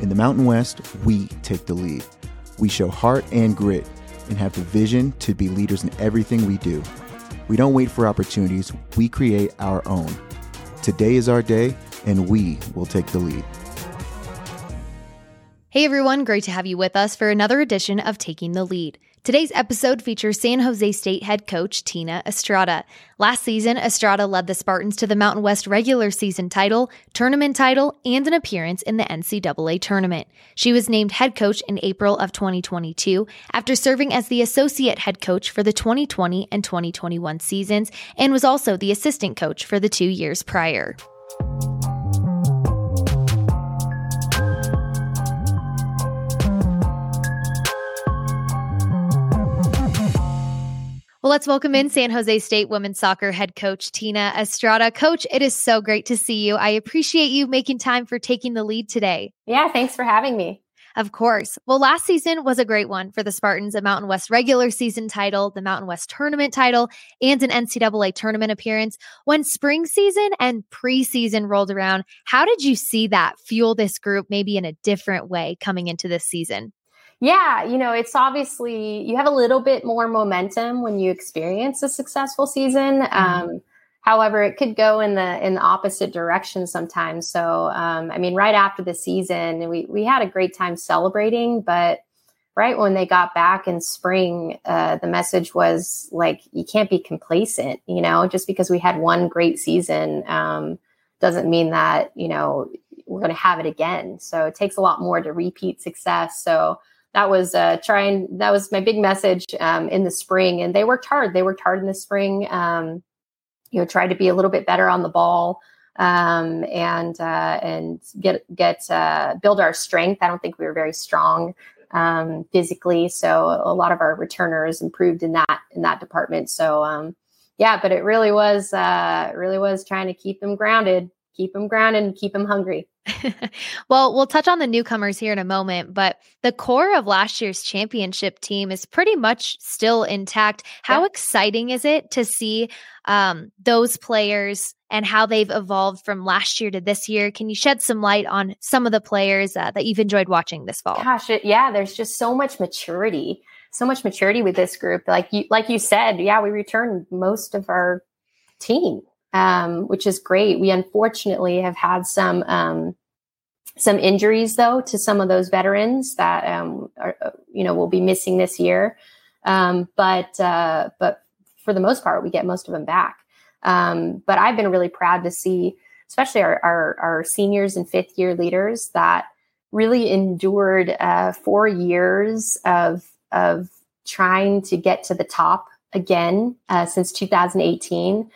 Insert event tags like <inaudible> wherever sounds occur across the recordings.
In the Mountain West, we take the lead. We show heart and grit and have the vision to be leaders in everything we do. We don't wait for opportunities, we create our own. Today is our day, and we will take the lead. Hey everyone, great to have you with us for another edition of Taking the Lead. Today's episode features San Jose State head coach Tina Estrada. Last season, Estrada led the Spartans to the Mountain West regular season title, tournament title, and an appearance in the NCAA tournament. She was named head coach in April of 2022 after serving as the associate head coach for the 2020 and 2021 seasons and was also the assistant coach for the two years prior. Well, let's welcome in San Jose State women's soccer head coach Tina Estrada. Coach, it is so great to see you. I appreciate you making time for taking the lead today. Yeah, thanks for having me. Of course. Well, last season was a great one for the Spartans a Mountain West regular season title, the Mountain West tournament title, and an NCAA tournament appearance. When spring season and preseason rolled around, how did you see that fuel this group maybe in a different way coming into this season? Yeah, you know, it's obviously you have a little bit more momentum when you experience a successful season. Mm-hmm. Um, however, it could go in the in the opposite direction sometimes. So, um, I mean, right after the season, we we had a great time celebrating, but right when they got back in spring, uh, the message was like, you can't be complacent. You know, just because we had one great season um, doesn't mean that you know we're going to have it again. So it takes a lot more to repeat success. So that was uh, trying that was my big message um, in the spring and they worked hard. They worked hard in the spring um, you know tried to be a little bit better on the ball um, and uh, and get get uh, build our strength. I don't think we were very strong um, physically so a lot of our returners improved in that in that department. So um, yeah but it really was uh, really was trying to keep them grounded keep them grounded and keep them hungry <laughs> well, we'll touch on the newcomers here in a moment, but the core of last year's championship team is pretty much still intact. How yeah. exciting is it to see um, those players and how they've evolved from last year to this year? Can you shed some light on some of the players uh, that you've enjoyed watching this fall? Gosh, it, yeah, there's just so much maturity, so much maturity with this group. Like you, like you said, yeah, we returned most of our team um, which is great. We unfortunately have had some um, some injuries though to some of those veterans that um, are, uh, you know will be missing this year. Um, but uh, but for the most part, we get most of them back. Um, but I've been really proud to see, especially our, our, our seniors and fifth year leaders that really endured uh, four years of of trying to get to the top again uh, since 2018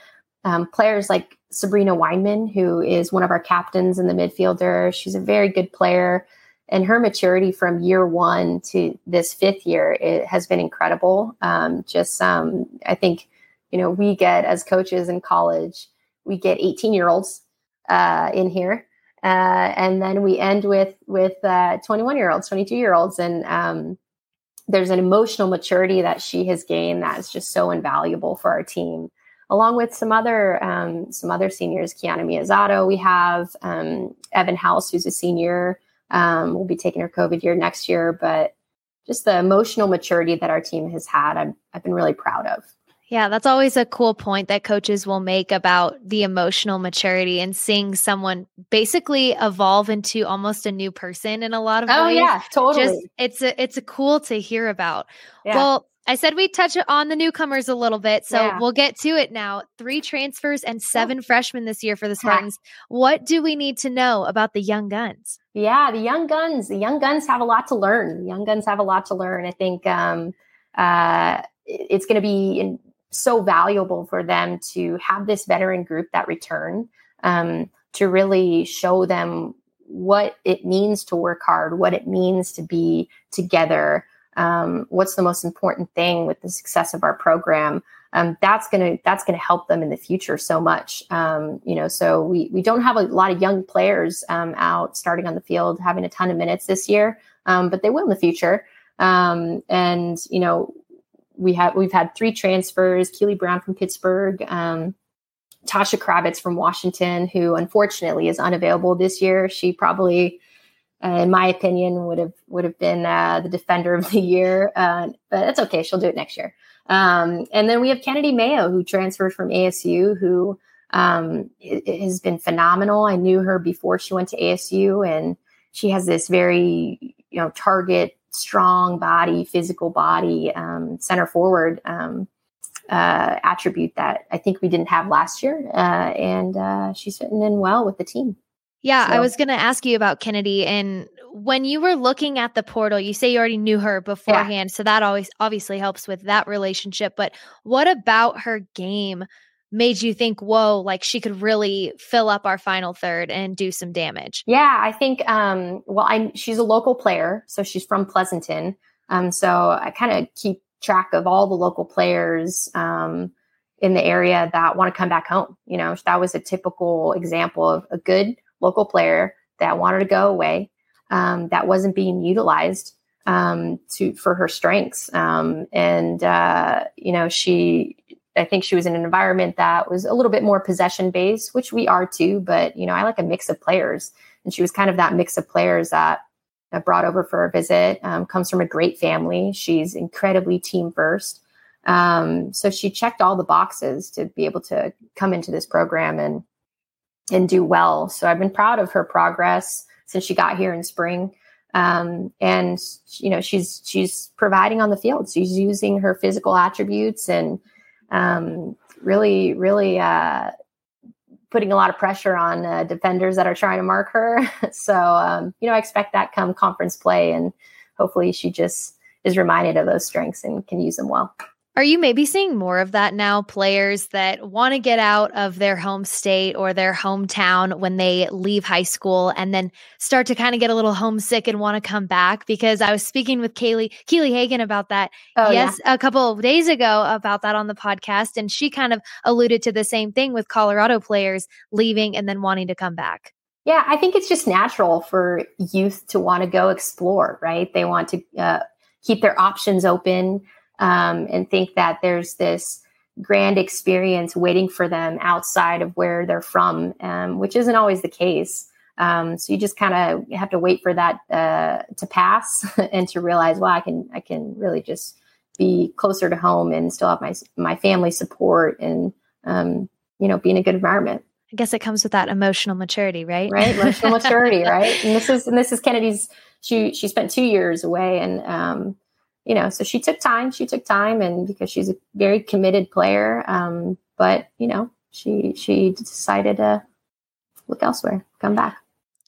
um, players like Sabrina Weinman, who is one of our captains in the midfielder. She's a very good player. And her maturity from year one to this fifth year it has been incredible. Um, just, um, I think, you know, we get as coaches in college, we get 18 year olds uh, in here. Uh, and then we end with with 21 uh, year olds, 22 year olds, and um, there's an emotional maturity that she has gained that is just so invaluable for our team along with some other um, some other seniors, Kiana Miyazato. We have um, Evan House, who's a senior. Um, will be taking her COVID year next year, but just the emotional maturity that our team has had, I've, I've been really proud of. Yeah, that's always a cool point that coaches will make about the emotional maturity and seeing someone basically evolve into almost a new person in a lot of oh, ways. Oh yeah, totally. Just it's a, it's a cool to hear about. Yeah. Well, I said we'd touch on the newcomers a little bit, so yeah. we'll get to it now. Three transfers and seven freshmen this year for the Spartans. What do we need to know about the young guns? Yeah, the young guns. The young guns have a lot to learn. The young guns have a lot to learn. I think um, uh, it's going to be in, so valuable for them to have this veteran group that return um, to really show them what it means to work hard, what it means to be together um, what's the most important thing with the success of our program um, that's gonna that's gonna help them in the future so much. Um, you know so we we don't have a lot of young players um, out starting on the field having a ton of minutes this year um, but they will in the future. Um, and you know we have we've had three transfers keely brown from pittsburgh tasha kravitz from washington who unfortunately is unavailable this year. She probably uh, in my opinion, would have would have been uh, the defender of the year. Uh, but that's okay; she'll do it next year. Um, and then we have Kennedy Mayo, who transferred from ASU, who um, has been phenomenal. I knew her before she went to ASU, and she has this very you know target strong body, physical body, um, center forward um, uh, attribute that I think we didn't have last year, uh, and uh, she's fitting in well with the team. Yeah, so. I was going to ask you about Kennedy and when you were looking at the portal, you say you already knew her beforehand, yeah. so that always obviously helps with that relationship, but what about her game made you think, "Whoa, like she could really fill up our final third and do some damage?" Yeah, I think um well, I'm she's a local player, so she's from Pleasanton. Um so I kind of keep track of all the local players um in the area that want to come back home. You know, that was a typical example of a good local player that wanted to go away, um, that wasn't being utilized um, to for her strengths. Um, and uh, you know, she, I think she was in an environment that was a little bit more possession based, which we are too. But you know, I like a mix of players, and she was kind of that mix of players that. I brought over for a visit. Um, comes from a great family. She's incredibly team first. Um, so she checked all the boxes to be able to come into this program and and do well. So I've been proud of her progress since she got here in spring. Um, and you know she's she's providing on the field. She's using her physical attributes and um, really really uh, putting a lot of pressure on uh, defenders that are trying to mark her. <laughs> so um, you know I expect that come conference play, and hopefully she just is reminded of those strengths and can use them well. Are you maybe seeing more of that now? Players that want to get out of their home state or their hometown when they leave high school and then start to kind of get a little homesick and want to come back? Because I was speaking with Kaylee Keeley Hagan about that oh, yes yeah. a couple of days ago about that on the podcast, and she kind of alluded to the same thing with Colorado players leaving and then wanting to come back. Yeah, I think it's just natural for youth to want to go explore, right? They want to uh, keep their options open um, and think that there's this grand experience waiting for them outside of where they're from, um, which isn't always the case. Um, so you just kind of have to wait for that uh, to pass <laughs> and to realize, well, I can I can really just be closer to home and still have my my family support and um, you know be in a good environment. I guess it comes with that emotional maturity, right? Right, emotional maturity, <laughs> right? And this is and this is Kennedy's. She she spent two years away, and um, you know, so she took time. She took time, and because she's a very committed player, um, but you know, she she decided to look elsewhere, come back.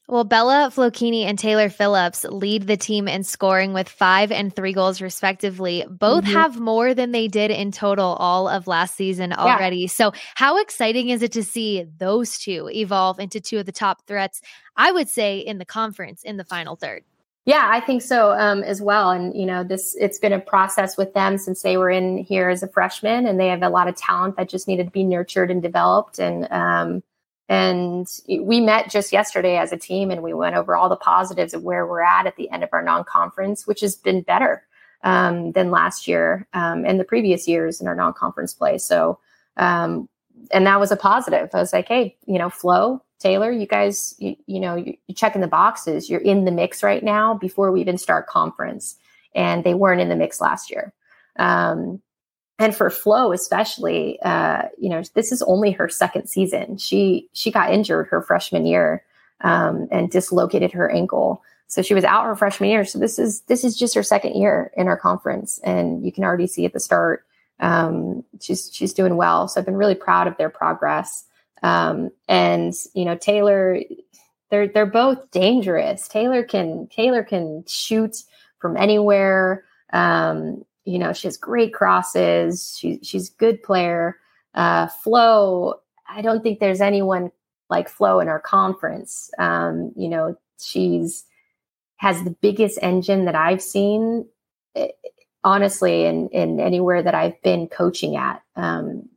Well, Bella Flokini and Taylor Phillips lead the team in scoring with five and three goals, respectively. Both mm-hmm. have more than they did in total all of last season already. Yeah. So, how exciting is it to see those two evolve into two of the top threats, I would say, in the conference in the final third? Yeah, I think so um, as well. And you know, this it's been a process with them since they were in here as a freshman, and they have a lot of talent that just needed to be nurtured and developed. And um, and we met just yesterday as a team, and we went over all the positives of where we're at at the end of our non-conference, which has been better um, than last year um, and the previous years in our non-conference play. So, um, and that was a positive. I was like, hey, you know, flow Taylor, you guys, you, you know, you, are checking the boxes. You're in the mix right now before we even start conference. And they weren't in the mix last year. Um, and for Flo, especially, uh, you know, this is only her second season. She she got injured her freshman year um, and dislocated her ankle, so she was out her freshman year. So this is this is just her second year in our conference, and you can already see at the start um, she's she's doing well. So I've been really proud of their progress. Um, and you know, Taylor, they're they're both dangerous. Taylor can Taylor can shoot from anywhere. Um, you know, she has great crosses. She, she's a good player. Uh, Flo, I don't think there's anyone like Flo in our conference. Um, you know, she's has the biggest engine that I've seen, eh, honestly, in in anywhere that I've been coaching at. Um,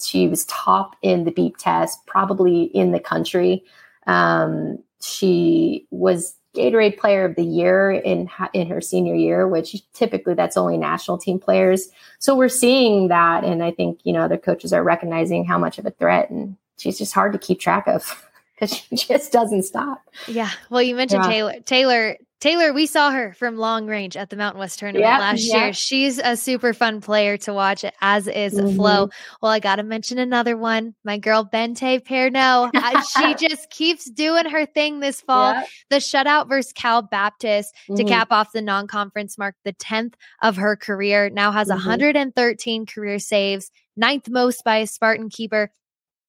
she was top in the beep test, probably in the country. Um, she was Gatorade Player of the Year in in her senior year, which typically that's only national team players. So we're seeing that, and I think you know other coaches are recognizing how much of a threat, and she's just hard to keep track of. <laughs> because she just doesn't stop. Yeah. Well, you mentioned yeah. Taylor. Taylor Taylor, we saw her from long range at the Mountain West tournament yep, last yep. year. She's a super fun player to watch, as is mm-hmm. Flo. Well, I got to mention another one. My girl Bente Perno. <laughs> she just keeps doing her thing this fall. Yep. The shutout versus Cal Baptist mm-hmm. to cap off the non conference marked the 10th of her career. Now has mm-hmm. 113 career saves, ninth most by a Spartan keeper.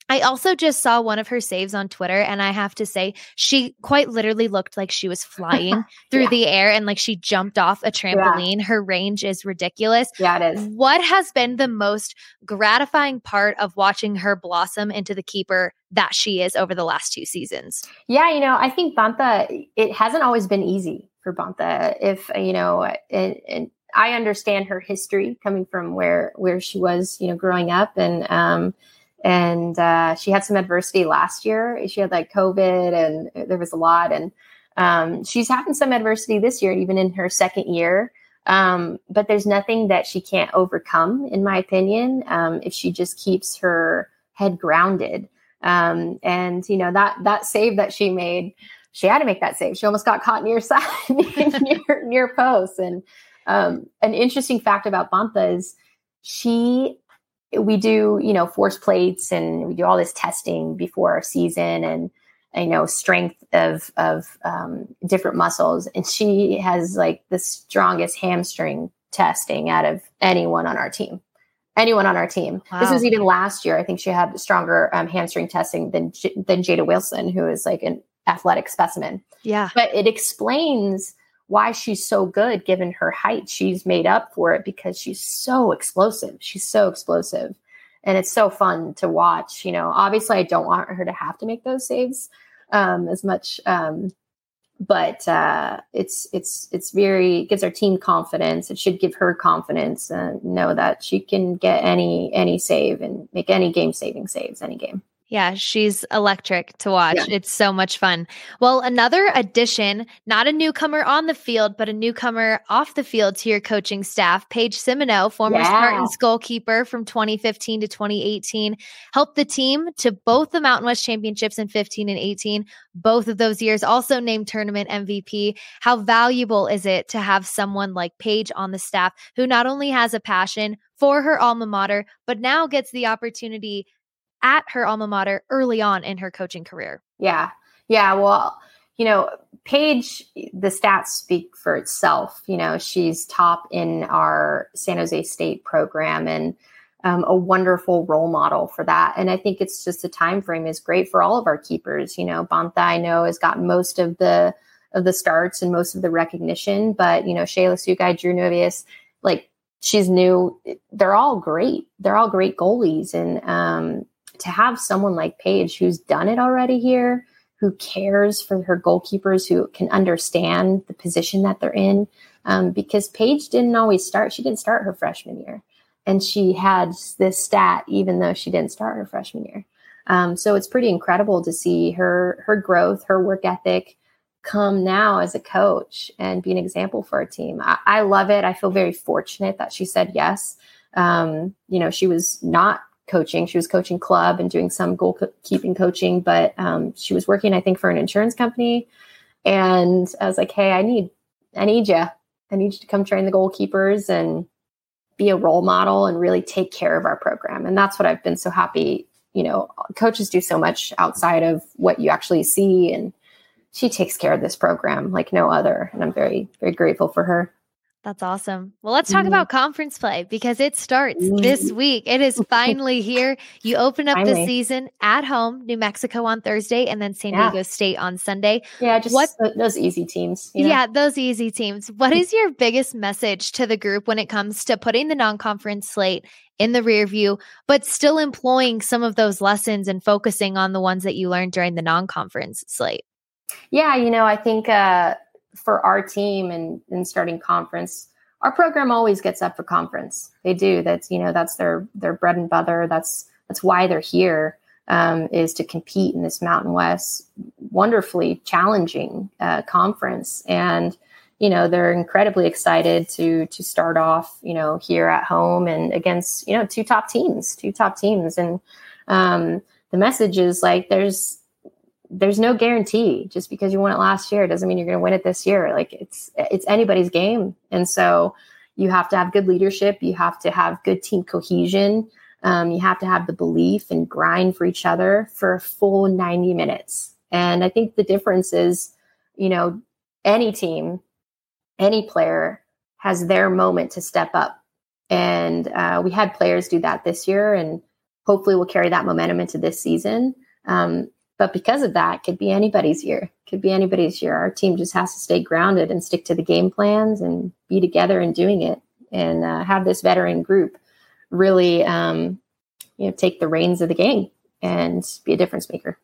I also just saw one of her saves on Twitter, and I have to say, she quite literally looked like she was flying <laughs> through yeah. the air and like she jumped off a trampoline. Yeah. Her range is ridiculous. Yeah, it is. What has been the most gratifying part of watching her blossom into the keeper that she is over the last two seasons? Yeah, you know, I think Bente, it hasn't always been easy for Bente. If, you know, it, it, I understand her history coming from where where she was, you know, growing up, and um, and uh, she had some adversity last year. She had like COVID, and there was a lot. And um, she's having some adversity this year, even in her second year. Um, but there's nothing that she can't overcome, in my opinion, um, if she just keeps her head grounded. Um, and you know that that save that she made, she had to make that save. She almost got caught near <laughs> side, near near post. And um, an interesting fact about Bente is she we do, you know, force plates and we do all this testing before our season and, you know, strength of, of um, different muscles. And she has like the strongest hamstring testing out of anyone on our team. Anyone on our team. Wow. This was even last year. I think she had stronger um, hamstring testing than than Jada Wilson, who is like an athletic specimen. Yeah, but it explains why she's so good given her height. She's made up for it because she's so explosive. She's so explosive. And it's so fun to watch. You know, obviously I don't want her to have to make those saves um, as much. Um, but uh, it's it's it's very gives our team confidence. It should give her confidence and know that she can get any any save and make any game saving saves any game. Yeah, she's electric to watch. Yeah. It's so much fun. Well, another addition, not a newcomer on the field, but a newcomer off the field to your coaching staff, Paige Simoneau, former yeah. Spartans goalkeeper from 2015 to 2018, helped the team to both the Mountain West Championships in 15 and 18. Both of those years also named tournament MVP. How valuable is it to have someone like Paige on the staff who not only has a passion for her alma mater, but now gets the opportunity at her alma mater early on in her coaching career. Yeah. Yeah. Well, you know, Paige, the stats speak for itself. You know, she's top in our San Jose State program and um, a wonderful role model for that. And I think it's just the time frame is great for all of our keepers. You know, Bente, I know, has got most of the of the starts and most of the recognition, but you know, Shayla Sugai, Drew Novius, like she's new. They're all great. They're all great goalies, and um, to have someone like Paige who's done it already here, who cares for her goalkeepers, who can understand the position that they're in. Um, because Paige didn't always start, she didn't start her freshman year. And she had this stat even though she didn't start her freshman year. Um, so it's pretty incredible to see her her growth, her work ethic come now as a coach and be an example for our team. I, I love it. I feel very fortunate that she said yes. Um, you know, she was not coaching. She was coaching club and doing some goalkeeping coaching, but um, she was working, I think, for an insurance company. And I was like, "Hey, I need, I need you. I need you to come train the goalkeepers and be a role model and really take care of our program." And that's what I've been so happy. You know, coaches do so much outside of what you actually see, and she takes care of this program like no other. And I'm very, very grateful for her. That's awesome. Well, let's talk mm about conference play because it starts mm this week. It is <laughs> finally here. You open up finally. the season at home, New Mexico on Thursday, and then San yeah. Diego State on Sunday. Yeah, just what, those easy teams. You know? Yeah, those easy teams. What is your biggest message to the group when it comes to putting the non conference slate in the rear view, but still employing some of those lessons and focusing on the ones that you learned during the non conference slate? Yeah, you know, I think uh, for our team and in starting conference, our program always gets up for conference. They do. That's you know that's their their bread and butter. That's that's why they're here um, is to compete in this Mountain West wonderfully challenging uh, conference. And you know they're incredibly excited to to start off you know here at home and against you know two top teams, two top teams. And um, the message is like there's there's no guarantee. Just because you won it last year doesn't mean you're going to win it this year. Like it's it's anybody's game. And so you have to have good leadership. You have to have good team cohesion. Um, you have to have the belief and grind for each other for a full 90 minutes. And i think the difference is you know any team any player has their moment to step up. And uh, we had players do that this year and hopefully we'll carry that momentum into this season. Um, but because of that, could be anybody's year. Could be anybody's year. Our team just has to stay grounded and stick to the game plans and be together and doing it, and uh, have this veteran group really, um, you know, take the reins of the game and be a difference maker.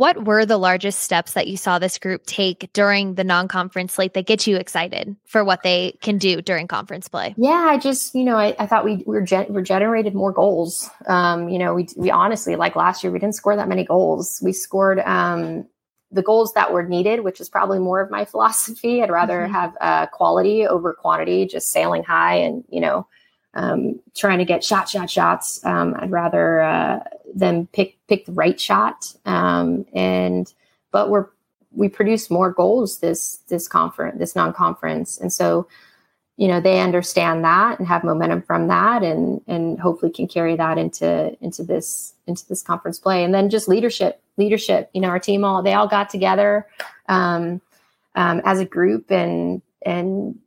What were the largest steps that you saw this group take during the non conference slate that get you excited for what they can do during conference play? Yeah, I just, you know, I, I thought we, we were, gen- we generated more goals. Um, you know, we, we honestly, like last year, we didn't score that many goals. We scored um, the goals that were needed, which is probably more of my <laughs> philosophy. I'd rather mm-hmm. have uh, quality over quantity, just sailing high and, you know, um, trying to get shot, shot, shots. Um, I'd rather uh, them pick pick the right shot. Um, and but we're we produce more goals this this conference this non conference, and so you know they understand that and have momentum from that, and and hopefully can carry that into into this into this conference play. And then just leadership, leadership. You know, our team all they all got together um, um, as a group and and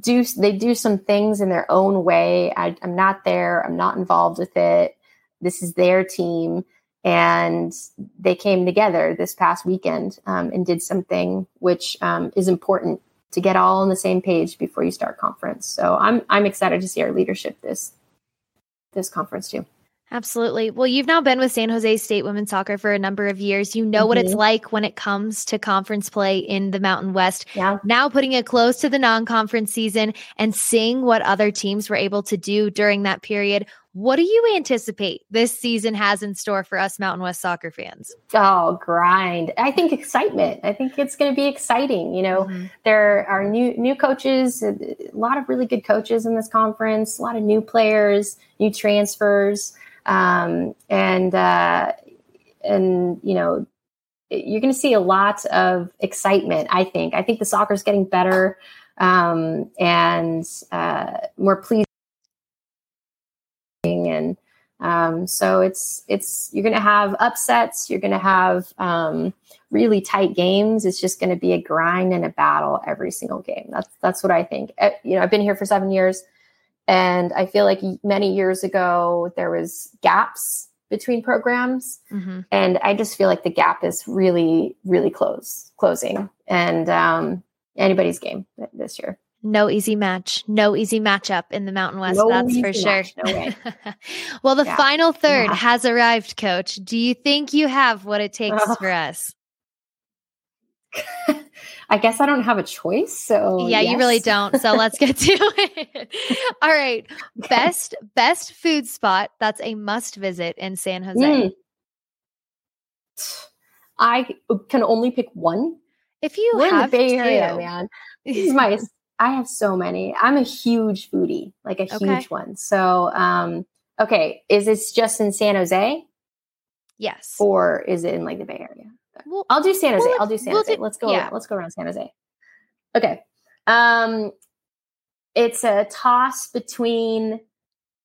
do they do some things in their own way. I, I'm not there. I'm not involved with it. This is their team, and they came together this past weekend um, and did something which um, is important to get all on the same page before you start conference. So I'm I'm excited to see our leadership this this conference too. Absolutely. Well, you've now been with San Jose State women's soccer for a number of years. You know mm-hmm. what it's mm-hmm. like when it comes to conference play in the Mountain West. Yeah. Now putting it close to the non conference season and seeing what other teams were able to do during that period. What do you anticipate this season has in store for us Mountain West soccer fans? Oh, grind. I think excitement. I think it's going to be exciting. You know, mm-hmm. there are new new coaches, a lot of really good coaches in this conference, a lot of new players, new transfers um, and uh, and you know you're going to see a lot of excitement. I think. I think the soccer is getting better um, and uh, more pleasing, and um, so it's it's you're going to have upsets. You're going to have um, really tight games. It's just going to be a grind and a battle every single game. That's that's what I think. Uh, you know, I've been here for seven years. And I feel like many years ago, there was gaps between programs. Mm-hmm. And I just feel like the gap is really, really close, closing. And um, anybody's game this year. No easy match. No easy matchup in the Mountain West. No that's for sure. No <laughs> well, the yeah. final third yeah. has arrived, coach. Do you think you have what it takes oh. for us? <laughs> I guess I don't have a choice. So yeah, yes. you really don't. So let's get to <laughs> it. All right. Best best food spot that's a must visit in San Jose. Mm. I can only pick one. If you We're have in the Bay Area, man. This is my I have so many. I'm a huge foodie, like a okay. huge one. So um okay, is this just in San Jose? Yes. Or is it in like the Bay Area? We'll, I'll do San Jose. We'll, I'll do San we'll Jose. Do, let's go. Yeah. Around. Let's go around San Jose. Okay. Um, it's a toss between.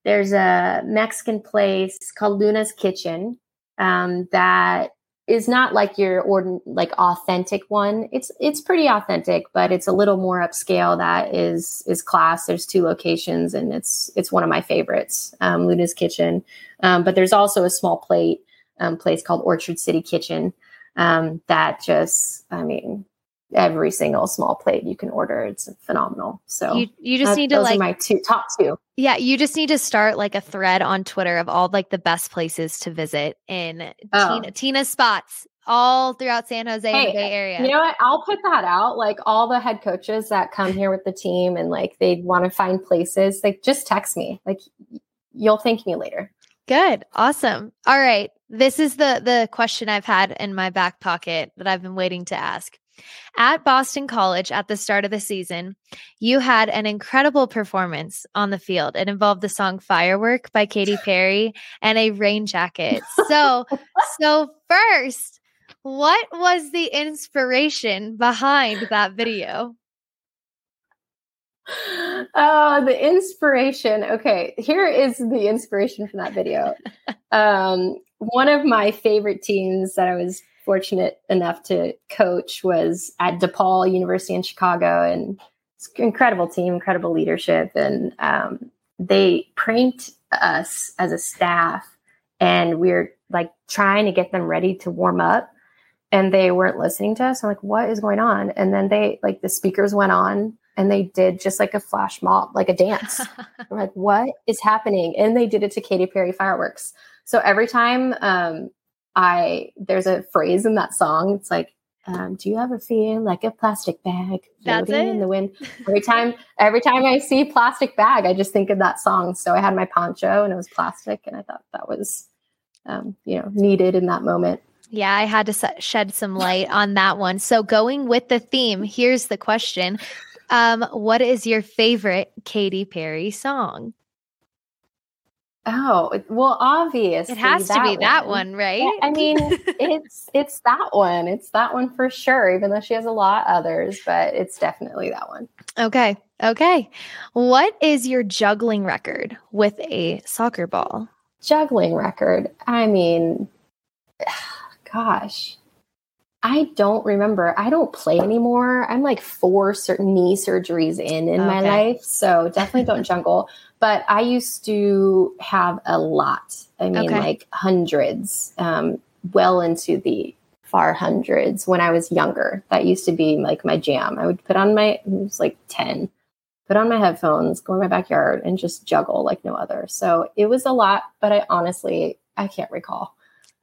There's a Mexican place called Luna's Kitchen um, that is not like your ordin like authentic one. It's it's pretty authentic, but it's a little more upscale. That is is class. There's two locations, and it's it's one of my favorites. Um, Luna's Kitchen, um, but there's also a small plate um, place called Orchard City Kitchen um, that just, I mean, every single small plate you can order. It's phenomenal. So you, you just uh, need to like my two top two. Yeah, you just need to start like a thread on Twitter of all like the best places to visit in oh. Tina, Tina spots all throughout San Jose hey, Bay Area. You know what? I'll put that out. Like all the head coaches that come here with the team and like they want to find places, like just text me. Like you'll thank me later. Good. Awesome. All right. This is the the question I've had in my back pocket that I've been waiting to ask. At Boston College at the start of the season, you had an incredible performance on the field. It involved the song Firework by Katy <laughs> Perry and a rain jacket. So, so first, What was the inspiration behind that video? Oh, the inspiration. Okay, here is the inspiration from that video. <laughs> um, one of my favorite teams that I was fortunate enough to coach was at DePaul University in Chicago, and it's an incredible team, incredible leadership, and um, they pranked us as a staff, and we are like trying to get them ready to warm up, and they weren't listening to us. I'm like, what is going on? And then they like the speakers went on. And they did just like a flash mob, like a dance. <laughs> We're like, what is happening? And they did it to Katy Perry fireworks. So every time um, I there's a phrase in that song. It's like, um, "Do you ever feel like a plastic bag floating in the wind?" <laughs> Every time, every time I see plastic bag, I just think of that song. So I had my poncho and it was plastic, and I thought that was, um, you know, needed in that moment. Yeah, I had to shed some light on that one. So going with the theme, here's the question. Um, what is your favorite Katy Perry song? Oh, well, obvious. It has to be one. that one, right? Yeah, I mean, <laughs> it's it's that one. It's that one for sure, even though she has a lot others, but it's definitely that one. Okay. Okay. What is your juggling record with a soccer ball? Juggling record. I mean, <sighs> gosh. I don't remember. I don't play anymore. I'm like four certain knee surgeries in in okay. my life, so definitely don't juggle but I used to have a lot. I mean, okay. like hundreds, um, well into the far hundreds when I was younger. That used to be like my jam. I would put on my, it was like 10, put on my headphones, go in my backyard and just juggle like no other. So it was a lot, but I honestly, I can't recall.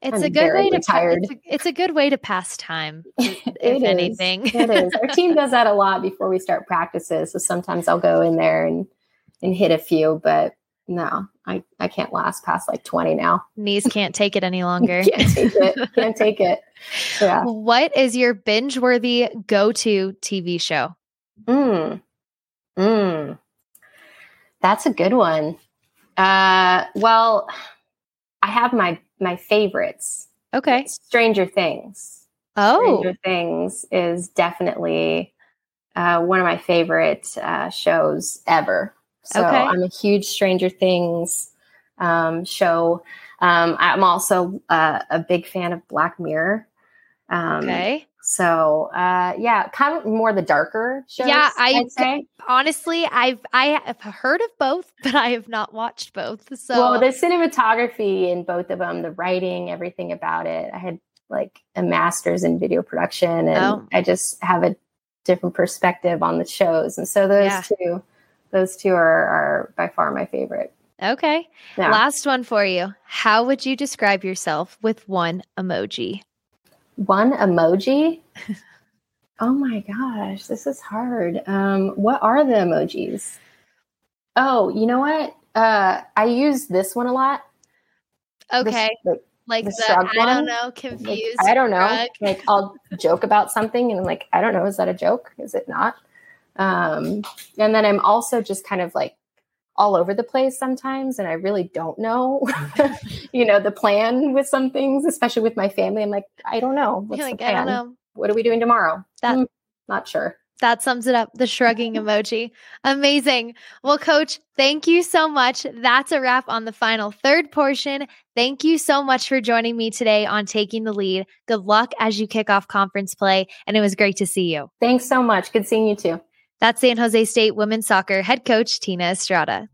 It's I'm a good way to pa- it's, a, it's, a, good way to pass time, <laughs> if anything. it is. Our team <laughs> does that a lot before we start practices. So sometimes I'll go in there and and hit a few, but no, I, I can't last past like 20 now. Knees can't take it any <laughs> longer. can't take it. Can't take it. <laughs> Yeah. What is your binge worthy go to TV show? Mm. Mm. That's a good one. Uh, well, I have my my favorites. Okay. Stranger Things. Oh. Stranger Things is definitely uh, one of my favorite uh, shows ever. So okay. I'm a huge Stranger Things um, show. Um, I'm also uh, a big fan of Black Mirror. Um, okay. So uh, yeah, kind of more the darker shows. Yeah, I honestly, I've I have heard of both, <laughs> but I have not watched both. So well, the cinematography in both of them, the writing, everything about it. I had like a master's in video production, and oh. I just have a different perspective on the shows, and so those yeah. two those two are, are by far my favorite. Okay. Yeah. Last one for you. How would you describe yourself with one emoji? One emoji? <laughs> oh my gosh, this is hard. Um, what are the emojis? Oh, you know what? Uh, I use this one a lot. Okay. This, like, like the, the I don't know, confused. Like, I don't know. Like I'll joke about something and I'm like, I don't know, is that a joke? Is it not? Um, and then I'm also just kind of like all over the place sometimes, and I really don't know, <laughs> you know, the plan with some things, especially with my family. I'm like, I don't know. What's like, the plan? I don't know. What are we doing tomorrow? That, mm, not sure. That sums it up. The shrugging <laughs> emoji. Amazing. Well, coach, thank you so much. That's a wrap on the final third portion. Thank you so much for joining me today on Taking the Lead. Good luck as you kick off conference play. And it was great to see you. Thanks so much. Good seeing you too. That's San Jose State women's soccer head coach Tina Estrada.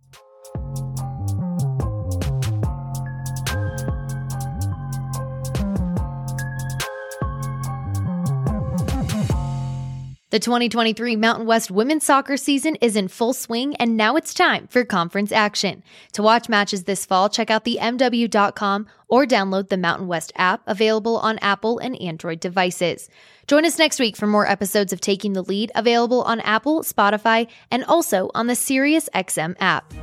The 2023 Mountain West women's soccer season is in full swing, and now it's time for conference action. To watch matches this fall, check out the MW.com or download the Mountain West app available on Apple and Android devices. Join us next week for more episodes of Taking the Lead available on Apple, Spotify, and also on the SiriusXM app.